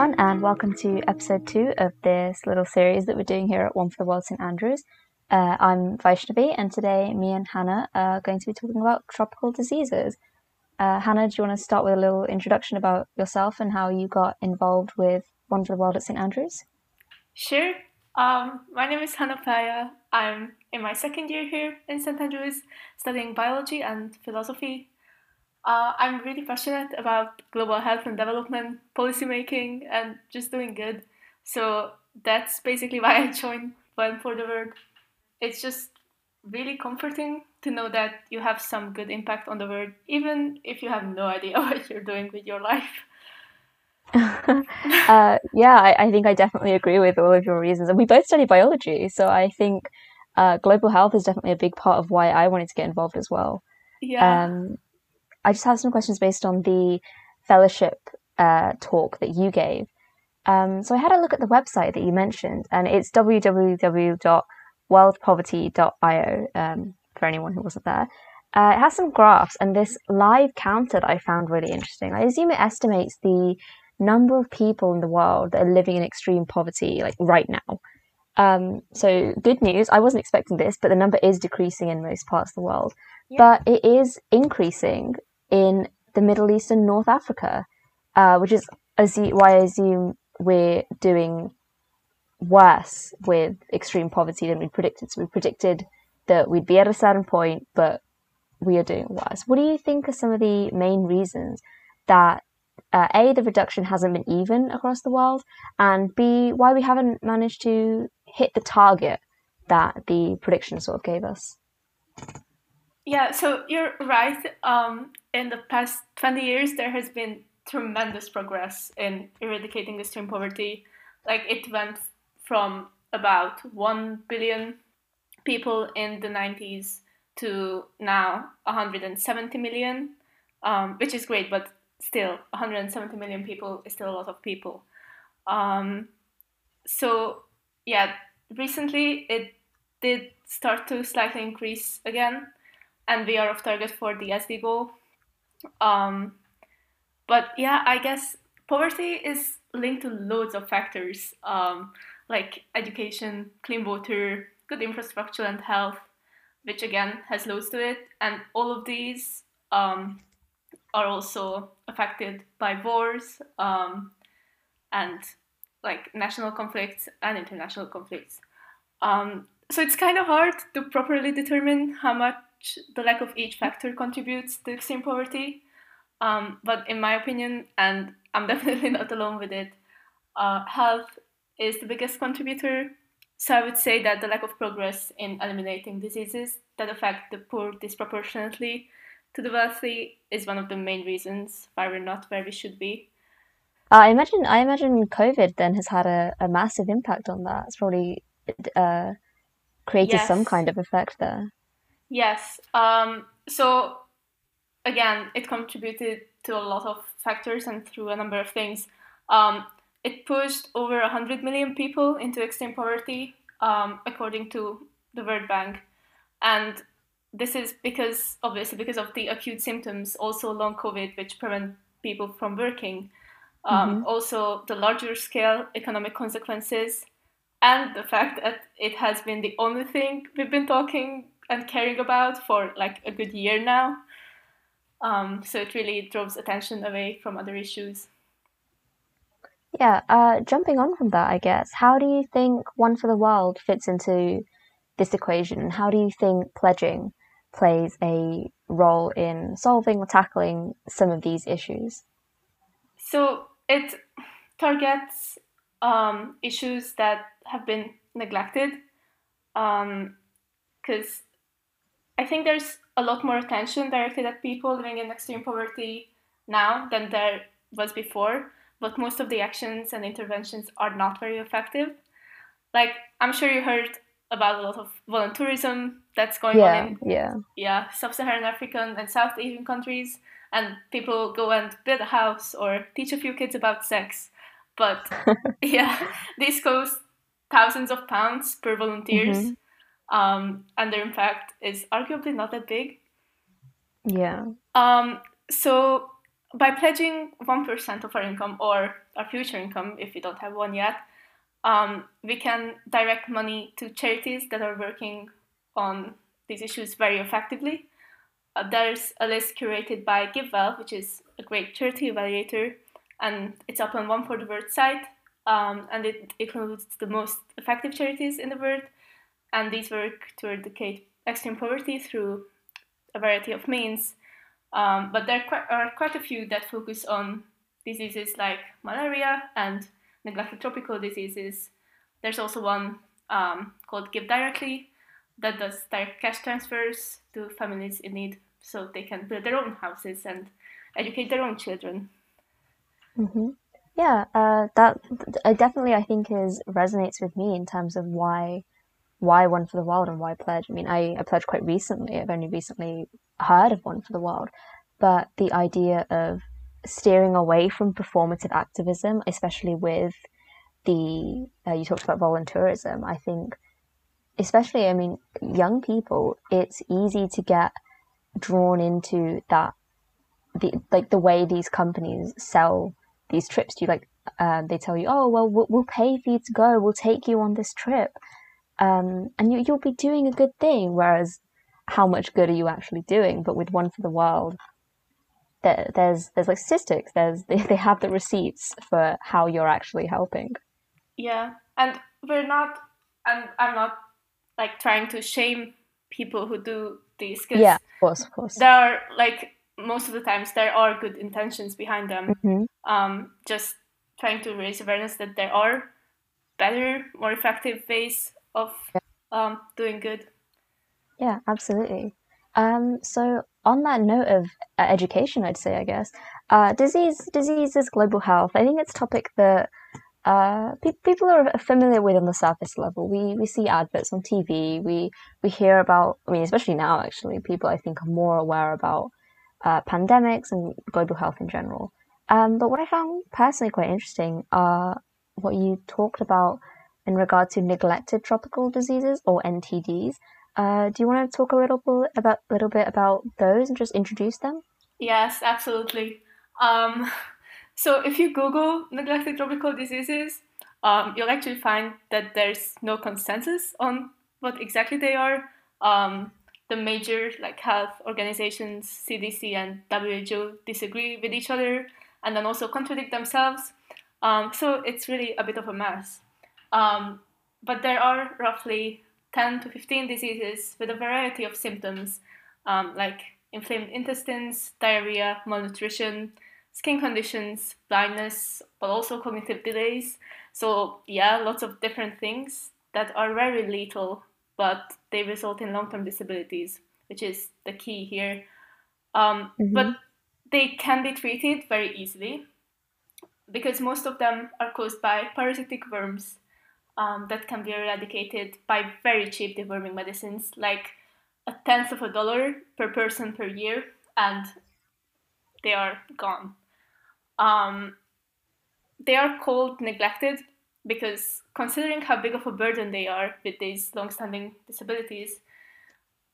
Everyone, and welcome to episode two of this little series that we're doing here at One for the World St Andrews. Uh, I'm Vaishnavi, and today me and Hannah are going to be talking about tropical diseases. Uh, Hannah, do you want to start with a little introduction about yourself and how you got involved with One for the World at St Andrews? Sure. Um, my name is Hannah Playa. I'm in my second year here in St Andrews, studying biology and philosophy. Uh, I'm really passionate about global health and development, policymaking, and just doing good. So that's basically why I joined One for the World. It's just really comforting to know that you have some good impact on the world, even if you have no idea what you're doing with your life. uh, yeah, I, I, think I definitely agree with all of your reasons. And we both study biology, so I think uh, global health is definitely a big part of why I wanted to get involved as well. Yeah. Um, I just have some questions based on the fellowship uh, talk that you gave. Um, so I had a look at the website that you mentioned, and it's www.worldpoverty.io um, for anyone who wasn't there. Uh, it has some graphs and this live counter that I found really interesting. I assume it estimates the number of people in the world that are living in extreme poverty, like right now. Um, so good news. I wasn't expecting this, but the number is decreasing in most parts of the world. Yeah. But it is increasing in the Middle East and North Africa, uh, which is why I assume we're doing worse with extreme poverty than we predicted. So we predicted that we'd be at a certain point, but we are doing worse. What do you think are some of the main reasons that uh, a the reduction hasn't been even across the world, and b why we haven't managed to hit the target that the prediction sort of gave us? Yeah, so you're right. Um, in the past 20 years, there has been tremendous progress in eradicating extreme poverty. Like it went from about 1 billion people in the 90s to now 170 million, um, which is great, but still 170 million people is still a lot of people. Um, so, yeah, recently it did start to slightly increase again and we are off target for the SD goal. Um, but yeah, I guess poverty is linked to loads of factors um, like education, clean water, good infrastructure, and health, which again has loads to it. And all of these um, are also affected by wars um, and like national conflicts and international conflicts. Um, so it's kind of hard to properly determine how much the lack of each factor contributes to extreme poverty. Um, but in my opinion, and I'm definitely not alone with it, uh, health is the biggest contributor. So I would say that the lack of progress in eliminating diseases that affect the poor disproportionately to the wealthy is one of the main reasons why we're not where we should be. I imagine I imagine COVID then has had a, a massive impact on that. It's probably uh, created yes. some kind of effect there. Yes. Um, so again, it contributed to a lot of factors and through a number of things. Um, it pushed over 100 million people into extreme poverty, um, according to the World Bank. And this is because, obviously, because of the acute symptoms, also long COVID, which prevent people from working. Um, mm-hmm. Also, the larger scale economic consequences, and the fact that it has been the only thing we've been talking and caring about for like a good year now. Um, so it really draws attention away from other issues. Yeah, uh, jumping on from that, I guess, how do you think One for the World fits into this equation? How do you think pledging plays a role in solving or tackling some of these issues? So it targets um, issues that have been neglected because um, I think there's a lot more attention directed at people living in extreme poverty now than there was before, but most of the actions and interventions are not very effective. Like, I'm sure you heard about a lot of volunteerism that's going yeah, on in yeah. yeah, sub-Saharan African and South Asian countries, and people go and build a house or teach a few kids about sex. But yeah, this costs thousands of pounds per volunteers. Mm-hmm um, and their impact is arguably not that big. Yeah. Um, so by pledging 1% of our income or our future income, if we don't have one yet, um, we can direct money to charities that are working on these issues very effectively. Uh, there's a list curated by GiveWell, which is a great charity evaluator, and it's up on One for the World site, um, and it includes the most effective charities in the world, and these work to eradicate extreme poverty through a variety of means. Um, but there are quite a few that focus on diseases like malaria and neglected tropical diseases. There's also one um, called Give Directly that does direct cash transfers to families in need so they can build their own houses and educate their own children. Mm-hmm. Yeah, uh, that definitely I think is resonates with me in terms of why why One for the World and why Pledge. I mean, I, I pledged quite recently. I've only recently heard of One for the World, but the idea of steering away from performative activism, especially with the uh, you talked about volunteerism. I think, especially, I mean, young people, it's easy to get drawn into that the like the way these companies sell these trips to you. Like, uh, they tell you, "Oh, well, well, we'll pay for you to go. We'll take you on this trip." Um, and you, you'll be doing a good thing. Whereas, how much good are you actually doing? But with One for the World, there, there's there's like statistics. There's they, they have the receipts for how you're actually helping. Yeah, and we're not. And I'm not like trying to shame people who do these. yeah, of course, of course. There are like most of the times there are good intentions behind them. Mm-hmm. Um, just trying to raise awareness that there are better, more effective ways of um, doing good. Yeah, absolutely. Um, so on that note of uh, education, I'd say, I guess, uh, disease, diseases, global health. I think it's a topic that uh, pe- people are familiar with on the surface level. We we see adverts on TV. We we hear about. I mean, especially now, actually, people I think are more aware about uh, pandemics and global health in general. Um, but what I found personally quite interesting are what you talked about in regard to neglected tropical diseases or NTDs. Uh, do you want to talk a little bit about little bit about those and just introduce them? Yes, absolutely. Um, so if you Google neglected tropical diseases, um, you'll actually find that there's no consensus on what exactly they are. Um, the major like health organizations, CDC and WHO, disagree with each other and then also contradict themselves. Um, so it's really a bit of a mess. Um, but there are roughly 10 to 15 diseases with a variety of symptoms um, like inflamed intestines, diarrhea, malnutrition, skin conditions, blindness, but also cognitive delays. So, yeah, lots of different things that are very lethal, but they result in long term disabilities, which is the key here. Um, mm-hmm. But they can be treated very easily because most of them are caused by parasitic worms um, that can be eradicated by very cheap deworming medicines, like a tenth of a dollar per person per year, and they are gone. Um, they are called neglected because, considering how big of a burden they are with these long-standing disabilities,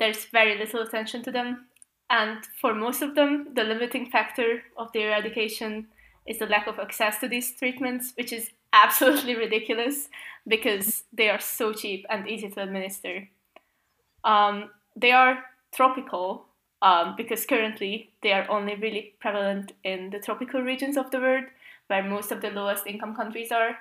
there's very little attention to them. And for most of them, the limiting factor of the eradication is the lack of access to these treatments, which is absolutely ridiculous because they are so cheap and easy to administer. Um, they are tropical um, because currently they are only really prevalent in the tropical regions of the world where most of the lowest income countries are.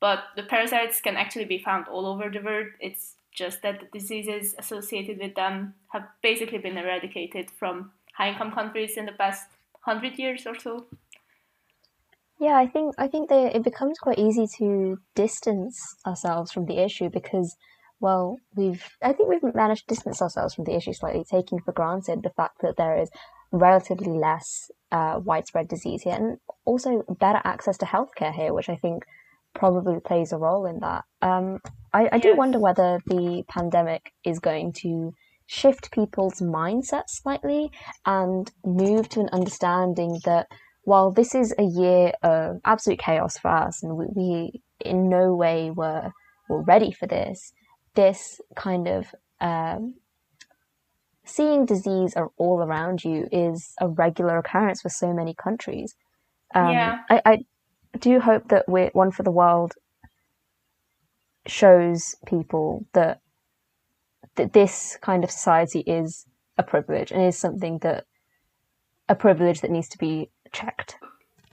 But the parasites can actually be found all over the world. It's just that the diseases associated with them have basically been eradicated from high income countries in the past hundred years or so. Yeah, I think I think that it becomes quite easy to distance ourselves from the issue because, well, we've I think we've managed to distance ourselves from the issue slightly, taking for granted the fact that there is relatively less uh, widespread disease here, and also better access to healthcare here, which I think probably plays a role in that. Um, I, I do wonder whether the pandemic is going to shift people's mindset slightly and move to an understanding that while this is a year of absolute chaos for us and we, we in no way were, were ready for this, this kind of um, seeing disease all around you is a regular occurrence for so many countries. Um, Yeah. I, I do hope that we're one for the world shows people that that this kind of society is a privilege and is something that a privilege that needs to be checked.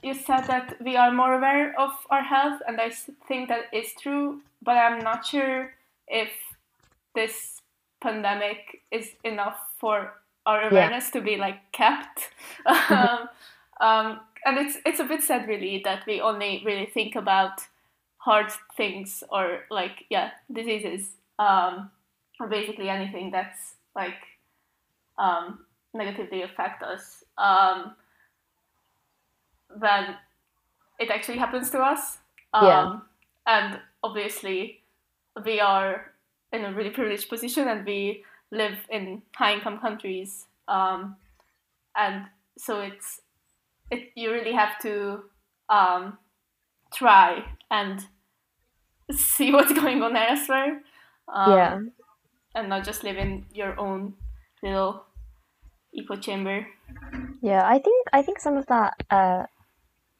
you said that we are more aware of our health, and I think that is true, but I'm not sure if this pandemic is enough for our awareness to be like kept. um, um, and it's it's a bit sad, really, that we only really think about hard things or like yeah diseases um, or basically anything that's like um, negatively affect us. Um, when it actually happens to us. Um, Yeah. And obviously, we are in a really privileged position and we live in high income countries. Um, and so it's, it, you really have to um, try and see what's going on elsewhere. Um, yeah. And not just live in your own little echo chamber. Yeah, I think I think some of that, uh,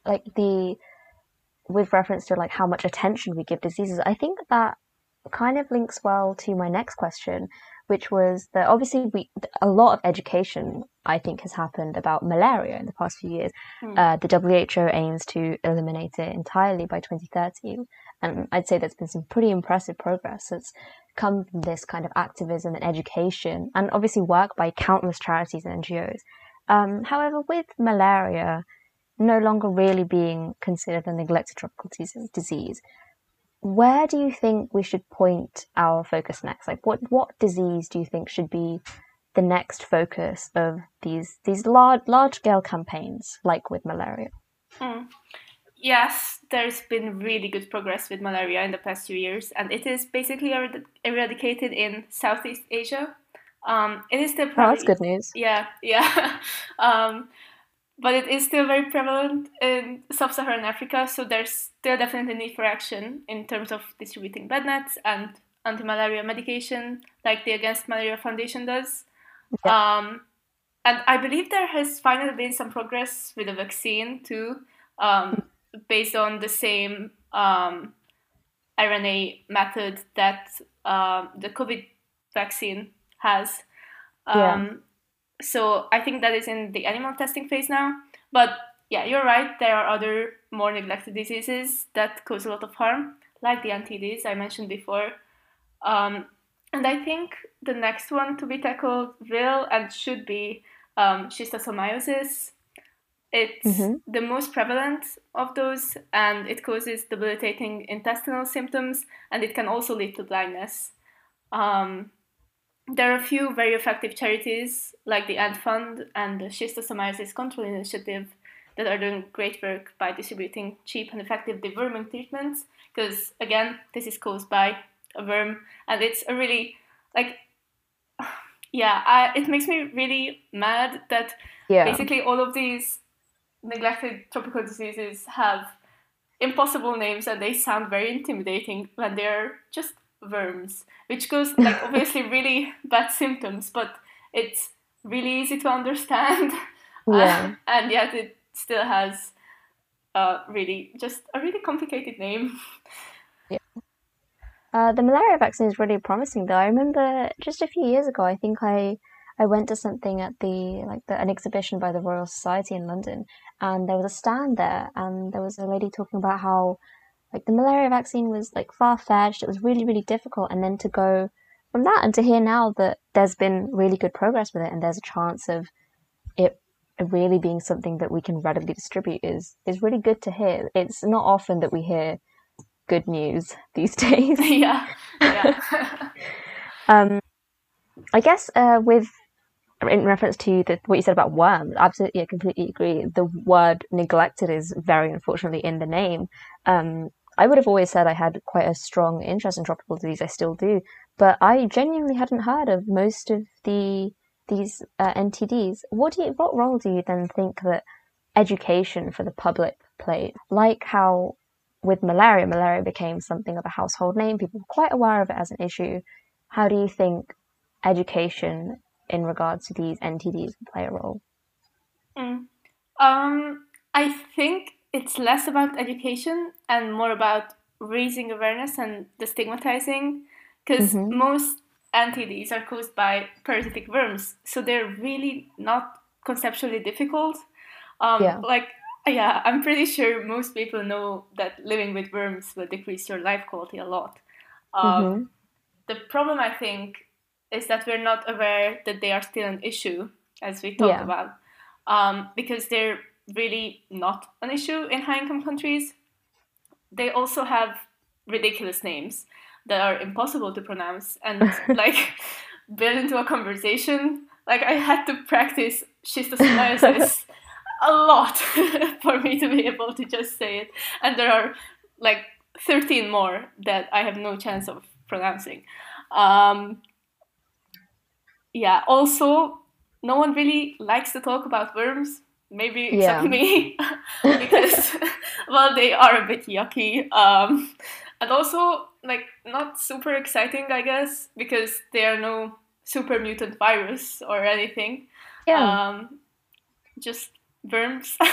like the, with reference to like how much attention we give diseases, I think that kind of links well to my next question, which was that obviously we a lot of education I think has happened about malaria in the past few years. Hmm. Uh, the WHO aims to eliminate it entirely by 2030, and I'd say there's been some pretty impressive progress that's come from this kind of activism and education, and obviously work by countless charities and NGOs. Um, however, with malaria no longer really being considered a neglected tropical disease, where do you think we should point our focus next? Like, what what disease do you think should be the next focus of these these large large scale campaigns, like with malaria? Mm. Yes, there's been really good progress with malaria in the past few years, and it is basically erad- eradicated in Southeast Asia. Um, it is still Oh, that's good news. Yeah, yeah. um, but it is still very prevalent in sub-Saharan Africa, so there's still definitely need for action in terms of distributing bed nets and anti-malaria medication, like the Against Malaria Foundation does. Um, and I believe there has finally been some progress with the vaccine too, um, based on the same um, RNA method that um, the COVID vaccine has. Yeah. Um, So I think that is in the animal testing phase now. But yeah, you're right. There are other more neglected diseases that cause a lot of harm, like the NTDs I mentioned before. Um, and I think the next one to be tackled will and should be um, schistosomiasis. It's Mhm. the most prevalent of those, and it causes debilitating intestinal symptoms, and it can also lead to blindness. Um, there are a few very effective charities like the END Fund and the Schistosomiasis Control Initiative that are doing great work by distributing cheap and effective deworming treatments. Because again, this is caused by a worm, and it's a really like, yeah, I, it makes me really mad that Yeah. basically all of these neglected tropical diseases have impossible names and they sound very intimidating when they're just worms which goes like obviously really bad symptoms but it's really easy to understand Yeah. and yet it still has uh, really just a really complicated name Yeah. Uh, the malaria vaccine is really promising, though. I remember just a few years ago, I think I I went to something at the like the, an exhibition by the Royal Society in London, and there was a stand there, and there was a lady talking about how like the malaria vaccine was like far fetched. It was really really difficult, and then to go from that and to hear now that there's been really good progress with it, and there's a chance of it really being something that we can readily distribute is is really good to hear. It's not often that we hear good news these days. yeah yeah Um, I guess uh, with in reference to the, what you said about worms, absolutely, I completely agree. The word neglected is very unfortunately in the name. Um, I would have always said I had quite a strong interest in tropical disease. I still do, but I genuinely hadn't heard of most of the these uh, NTDs. What do you, what role do you then think that education for the public played? Like how with malaria, malaria became something of a household name. People were quite aware of it as an issue. How do you think education in regards to these NTDs play a role? Mm. Um, I think it's less about education and more about raising awareness and destigmatizing because mm-hmm. most NTDs are caused by parasitic worms, so they're really not conceptually difficult. Um, yeah. Like, yeah, I'm pretty sure most people know that living with worms will decrease your life quality a lot. Um, mm-hmm. The problem, I think, is that we're not aware that they are still an issue, as we talked yeah. about, um, because they're really not an issue in high income countries. They also have ridiculous names that are impossible to pronounce and like build into a conversation. Like I had to practice schistosomiasis a lot for me to be able to just say it. And there are like 13 more that I have no chance of pronouncing. Um, yeah, also, no one really likes to talk about worms maybe except yeah. me because well they are a bit yucky um, and also like not super exciting i guess because they are no super mutant virus or anything. Yeah. Um, just worms.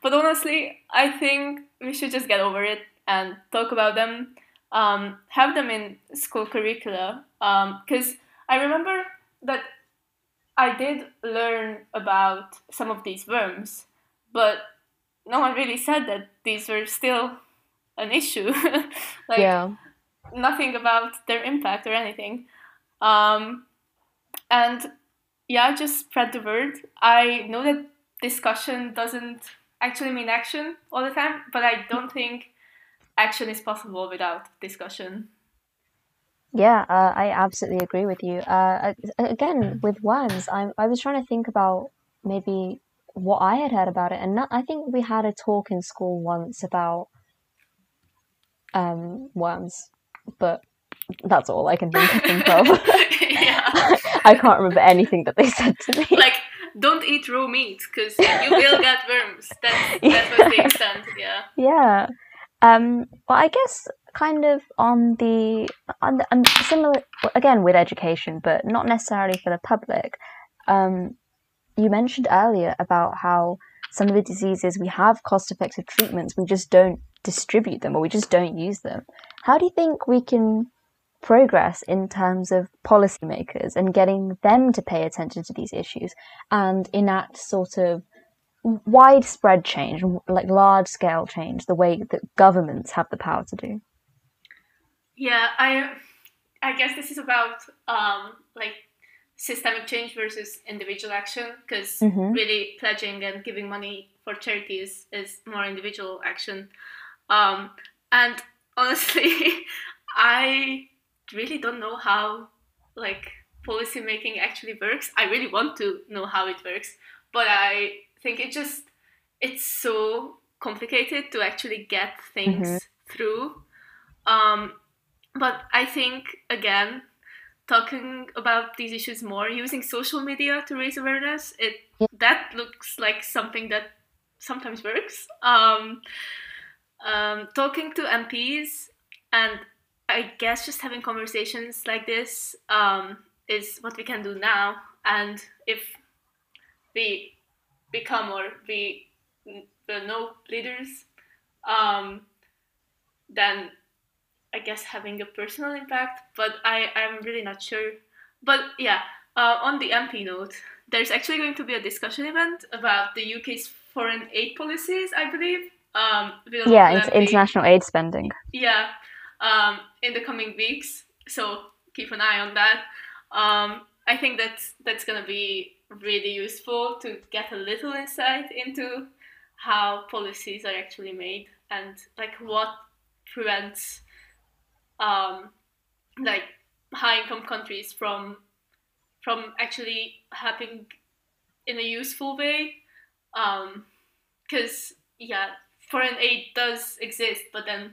But honestly i think we should just get over it and talk about them um, have them in school curricula because um, i remember that I did learn about some of these worms, but no one really said that these were still an issue. like yeah. nothing about their impact or anything. Um, and yeah, just spread the word. I know that discussion doesn't actually mean action all the time, but I don't think action is possible without discussion. Yeah, uh, I absolutely agree with you. Uh, again, with worms, I I was trying to think about maybe what I had heard about it, and not, I think we had a talk in school once about um, worms, but that's all I can think, think of. yeah. I can't remember anything that they said to me. Like, don't eat raw meat because you will get worms. That's, that was the extent, yeah. Yeah. Um, well, I guess kind of on the on, the, similar again with education, but not necessarily for the public. Um, you mentioned earlier about how some of the diseases we have cost-effective treatments, we just don't distribute them or we just don't use them. How do you think we can progress in terms of policymakers and getting them to pay attention to these issues and enact sort of widespread change, like large scale change, the way that governments have the power to do? Yeah, I I guess this is about um, like systemic change versus individual action because mm-hmm. really pledging and giving money for charities is more individual action. Um, and honestly, I really don't know how like policy making actually works. I really want to know how it works, but I think it just it's so complicated to actually get things mm-hmm. through. Um, but I think again, talking about these issues more, using social media to raise awareness, it that looks like something that sometimes works. Um, um, talking to MPs and I guess just having conversations like this um, is what we can do now. And if we become or we will know leaders, um, then I guess having a personal impact, but I I'm really not sure. But yeah, uh, on the MP note, there's actually going to be a discussion event about the UK's foreign aid policies, I believe. Um, yeah, it's international aid spending. Yeah, um, in the coming weeks. So keep an eye on that. Um, I think that's that's gonna be really useful to get a little insight into how policies are actually made and like what prevents um, like high income countries from from actually happening in a useful way because um, yeah foreign aid does exist but then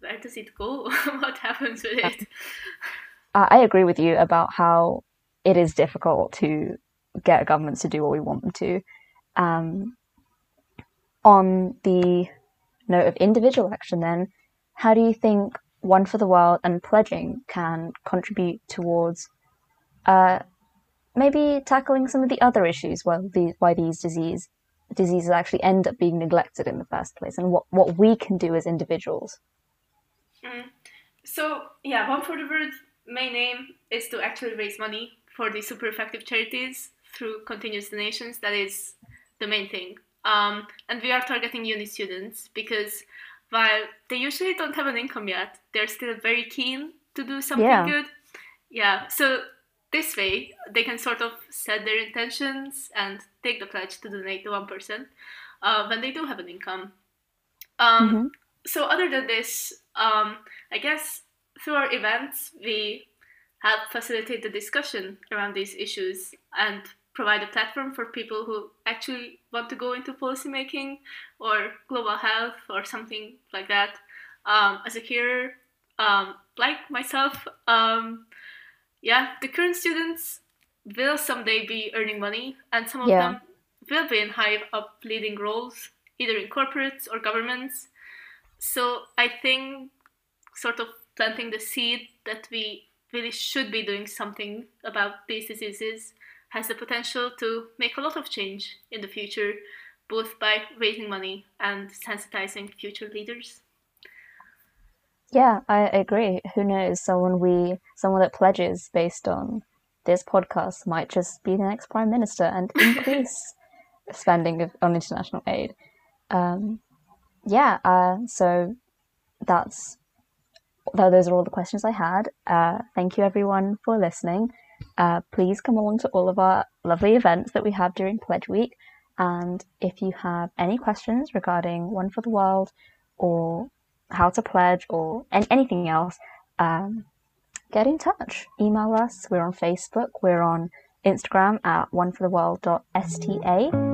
where does it go? What happens with it? I agree with you about how it is difficult to get governments to do what we want them to. Um, on the note of individual action then how do you think one for the World and pledging can contribute towards uh, maybe tackling some of the other issues why, the, why these disease, diseases actually end up being neglected in the first place and what, what we can do as individuals. Mm. So, yeah, One for the World's main aim is to actually raise money for the super effective charities through continuous donations. That is the main thing. Um, and we are targeting uni students because while they usually don't have an income yet, they're still very keen to do something yeah. good. Yeah. So this way, they can sort of set their intentions and take the pledge to donate to one person uh, when they do have an income. Um, mm-hmm. So, other than this, um, I guess through our events, we help facilitate the discussion around these issues and provide a platform for people who actually want to go into policymaking or global health or something like that. Um, as a carer, um, like myself, um, yeah, the current students will someday be earning money, and some of yeah. them will be in high up leading roles, either in corporates or governments. So I think sort of planting the seed that we really should be doing something about these diseases has the potential to make a lot of change in the future, both by raising money and sensitizing future leaders. Yeah, I agree. Who knows? Someone we someone that pledges based on this podcast might just be the next prime minister and increase spending of, on international aid. Um, yeah, uh, so that's those are all the questions I had. Uh, thank you everyone for listening. Uh, please come along to all of our lovely events that we have during Pledge Week. And if you have any questions regarding One for the World or how to pledge or anything else, um, get in touch. Email us. We're on Facebook. We're on Instagram at onefortheworld.sta